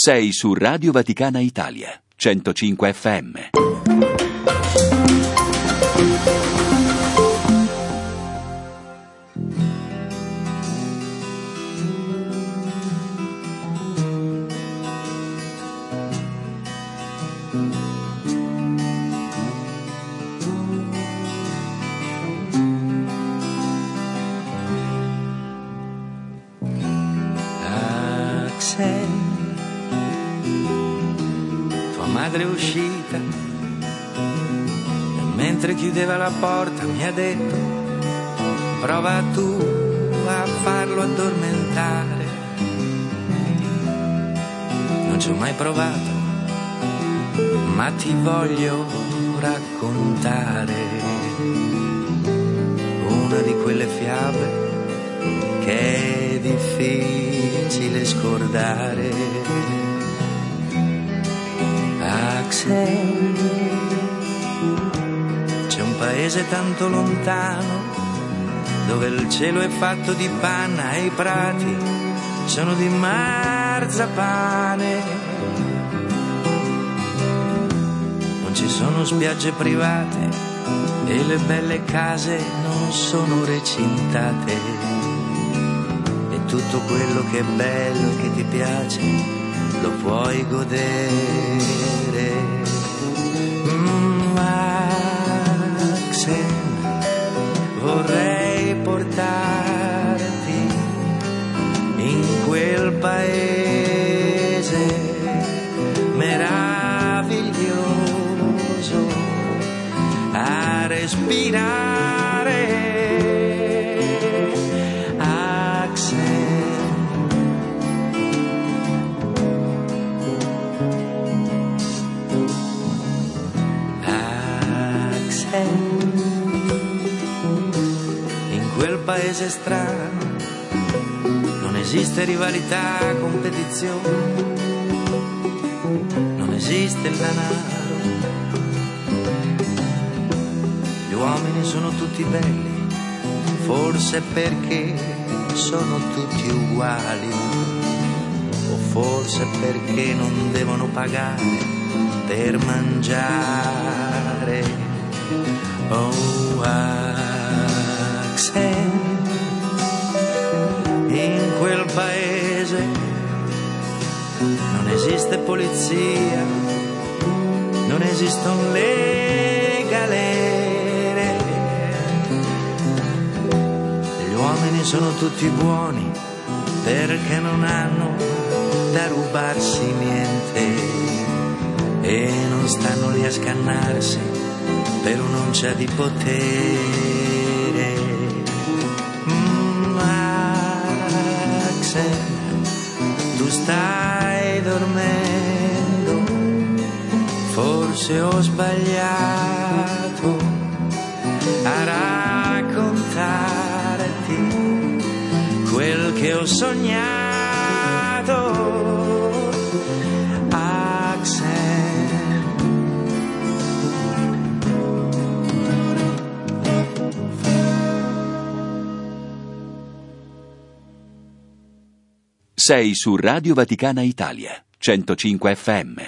Sei su Radio Vaticana Italia, 105 FM. È uscita e mentre chiudeva la porta mi ha detto prova tu a farlo addormentare. Non ci ho mai provato, ma ti voglio raccontare una di quelle fiabe che è difficile scordare. Axel, c'è un paese tanto lontano dove il cielo è fatto di panna e i prati sono di marzapane. Non ci sono spiagge private e le belle case non sono recintate. E tutto quello che è bello e che ti piace lo puoi godere. Mm, Axel, vorrei portarti in quel paese meraviglioso a respirare. Paese strano non esiste rivalità, competizione, non esiste il denaro. Gli uomini sono tutti belli, forse perché sono tutti uguali, o forse perché non devono pagare per mangiare. Oh, Axel, in quel paese non esiste polizia, non esistono le galere. Gli uomini sono tutti buoni perché non hanno da rubarsi niente e non stanno lì a scannarsi per un'oncia di potere. Stai dormendo, forse ho sbagliato a raccontarti quel che ho sognato. Sei su Radio Vaticana Italia, 105 FM.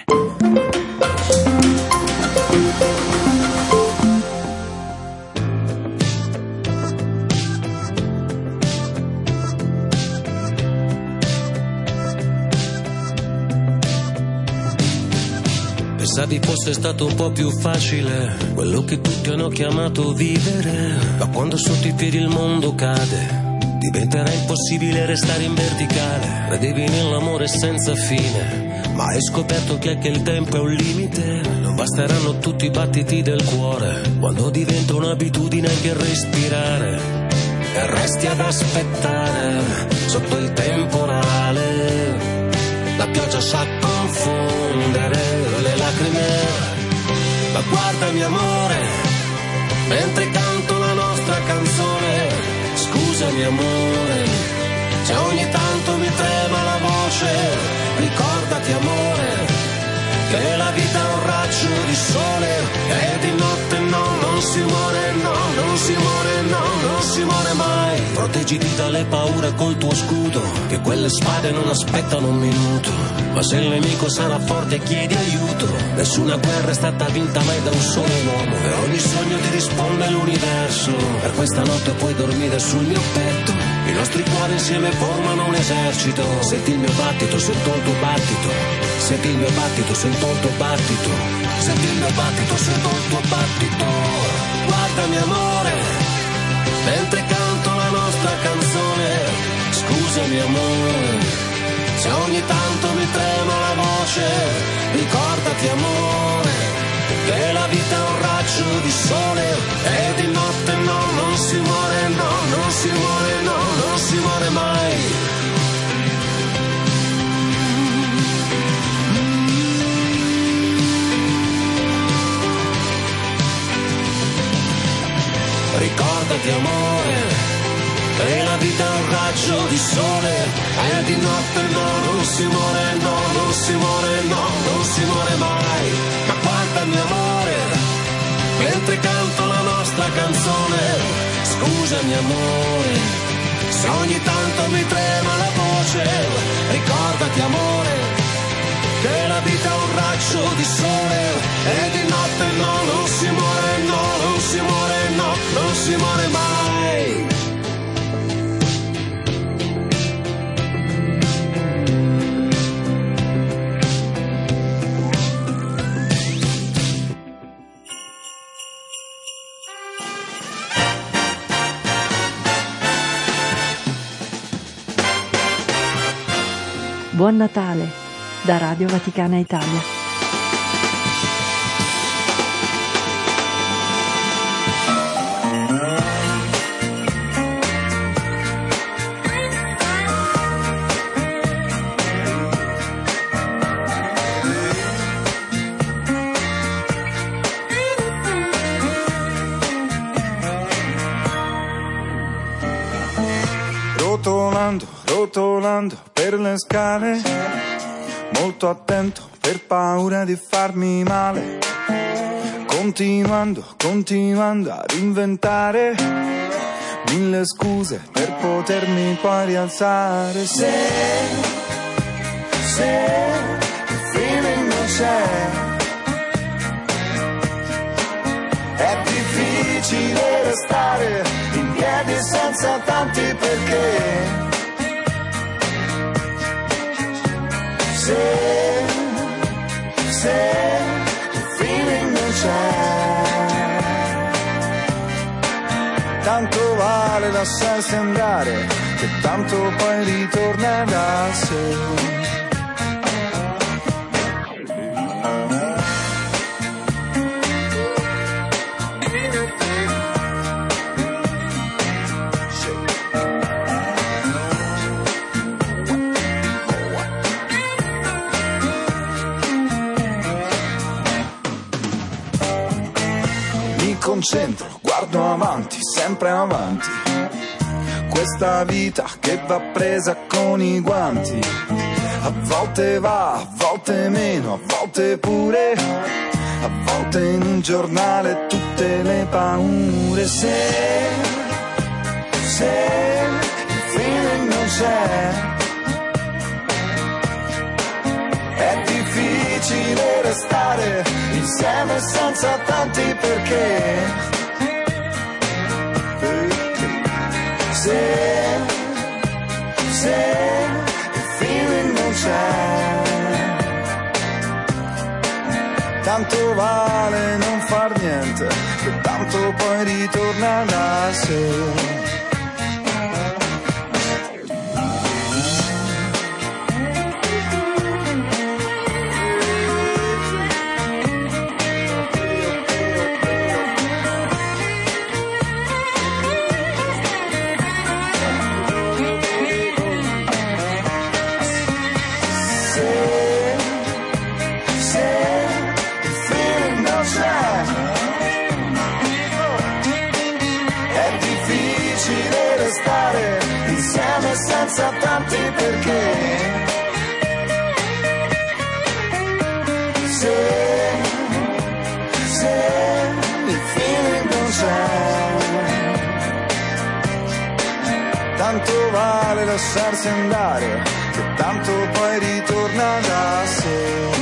Pensavi fosse stato un po' più facile quello che tutti hanno chiamato vivere, ma quando sotto i piedi il mondo cade. Diventerà impossibile restare in verticale, credevi nell'amore senza fine, ma hai scoperto che anche il tempo è un limite, non basteranno tutti i battiti del cuore, quando diventa un'abitudine anche respirare, e resti ad aspettare sotto il temporale, la pioggia sa confondere le lacrime, ma guardami amore, mentre canto la nostra canzone, scusami amore, se ogni tanto mi trema la voce, ricordati amore, che la vita è un raggio di sole e di non si muore, no, non si muore, no, non si muore mai. Proteggiti dalle paure col tuo scudo, che quelle spade non aspettano un minuto. Ma se il nemico sarà forte chiedi aiuto, nessuna guerra è stata vinta mai da un solo uomo. Per ogni sogno ti risponde l'universo, per questa notte puoi dormire sul mio petto. I nostri cuori insieme formano un esercito. Senti il mio battito, sento il tuo battito. Senti il mio battito, sento il tuo battito. Senti il mio battito, sento il tuo battito. Guardami amore, mentre canto la nostra canzone. Scusami amore, se ogni tanto mi trema la voce. Ricordati amore, che la vita Ricordati amore, che la vita è un raggio di sole. E di notte no, non si muore, no, non si muore, no, non si muore mai. Ma guardami amore, mentre canto la nostra canzone, scusami amore, se ogni tanto mi trema la voce, ricordati amore, che la vita è un raggio di sole Buon Natale da Radio Vaticana Italia. Rotolando, rotolando per le scale, molto attento per paura di farmi male. Continuando, continuando a inventare mille scuse per potermi poi rialzare. Se, se il feeling non c'è, è difficile restare in piedi senza tanti perché. Se il feeling non c'è, tanto vale lasciarsi andare, che tanto poi ritorna da sé. Questa vita che va presa con i guanti. A volte va, a volte meno, a volte pure. A volte in un giornale tutte le paure. Se, se il feeling non c'è. È difficile restare insieme senza tanti perché. Tanto vale non far niente, che tanto poi ritorna da sé. senza tanti perché. Se, se il feeling non c'è, tanto vale lasciarsi andare, che tanto poi ritorna da sé.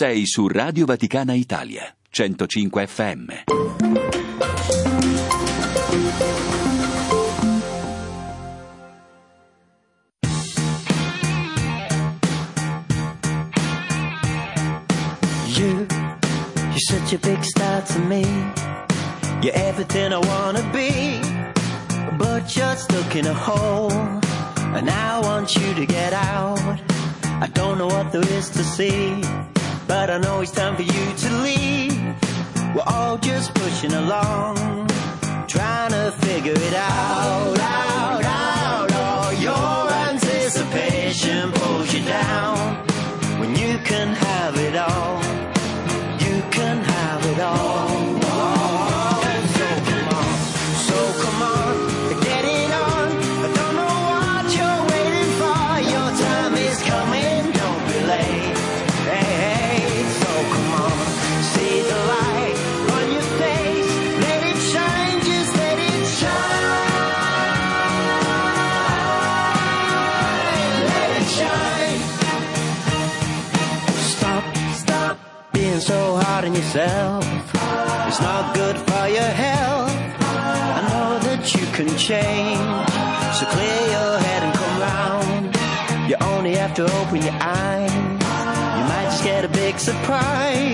Sei su Radio Vaticana Italia, 105 FM. You, you're such a big star to me. You're everything I wanna be. But you're stuck in a hole. And I want you to get out. I don't know what there is to see. But I know it's time for you to leave. We're all just pushing along, trying to figure it out, out, out. All your anticipation pulls you down when you can have it all. You can have it all. Yourself. It's not good for your health. I know that you can change. So clear your head and come round. You only have to open your eyes. You might just get a big surprise.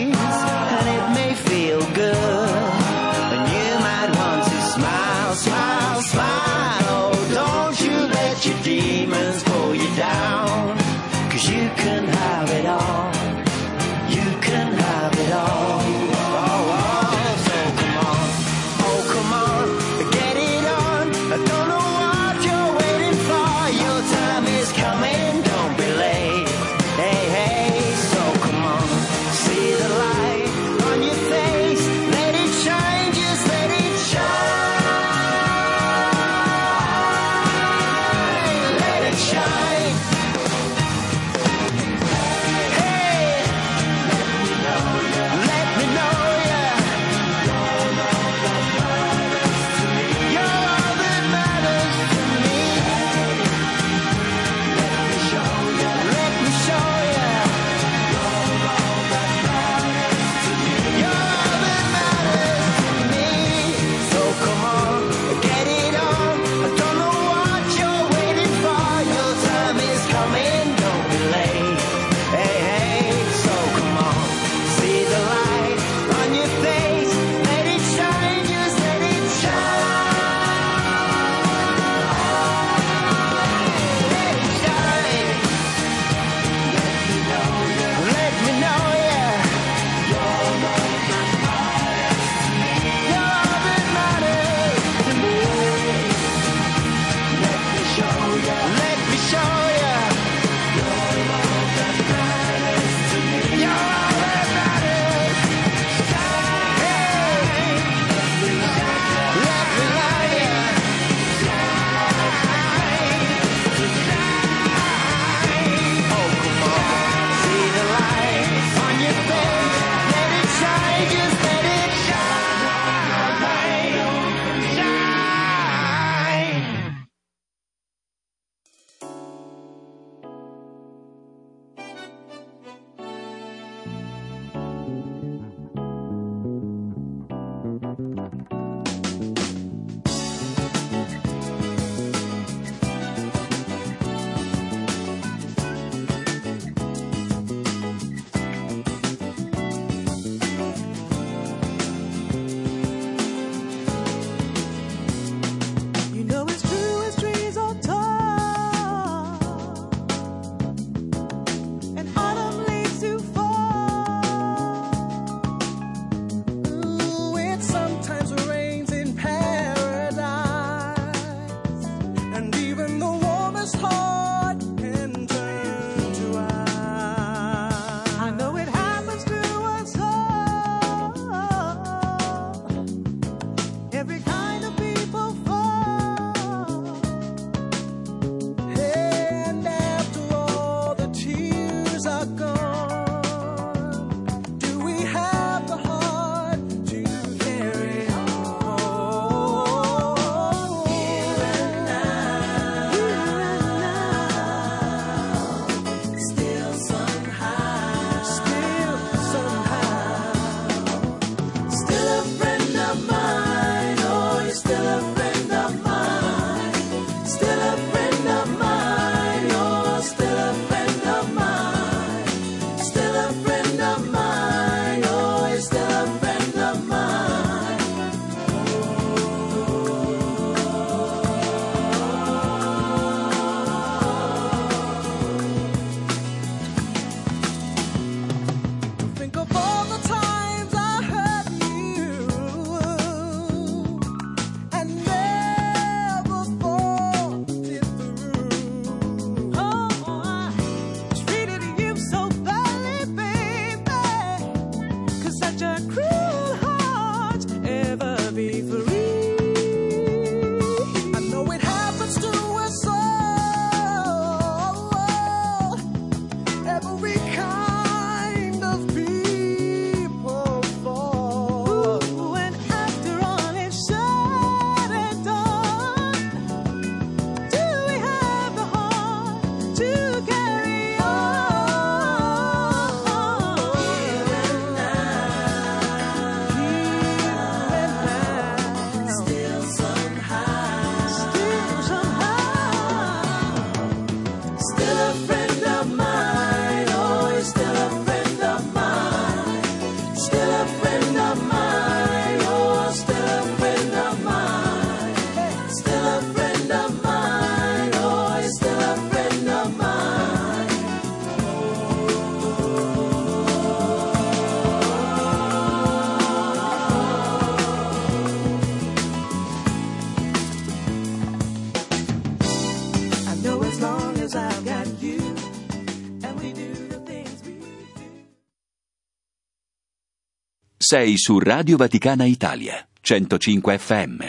Sei su Radio Vaticana Italia, 105 FM.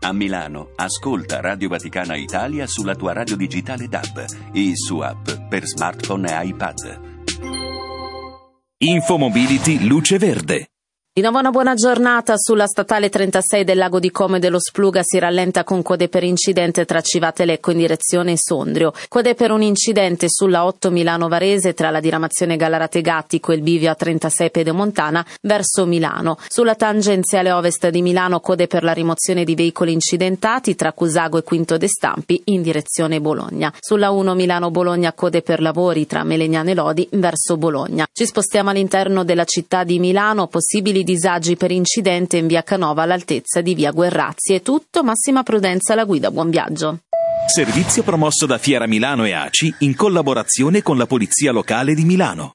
A Milano, ascolta Radio Vaticana Italia sulla tua radio digitale DAB e su app per smartphone e iPad. Infomobility Luce Verde. Di nuovo una buona giornata sulla statale 36 del lago di Como e dello Spluga si rallenta con code per incidente tra Civate Lecco in direzione Sondrio. Code per un incidente sulla 8 Milano Varese tra la diramazione Gallarate Gattico e il bivio a 36 Pedemontana verso Milano. Sulla tangenziale ovest di Milano code per la rimozione di veicoli incidentati tra Cusago e Quinto De Stampi in direzione Bologna. Sulla 1 Milano Bologna code per lavori tra Melegnano Lodi verso Bologna. Ci spostiamo all'interno della città di Milano, possibili disagi per incidente in via Canova all'altezza di via Guerrazzi. È tutto, massima prudenza alla guida, buon viaggio. Servizio promosso da Fiera Milano e ACI in collaborazione con la Polizia Locale di Milano.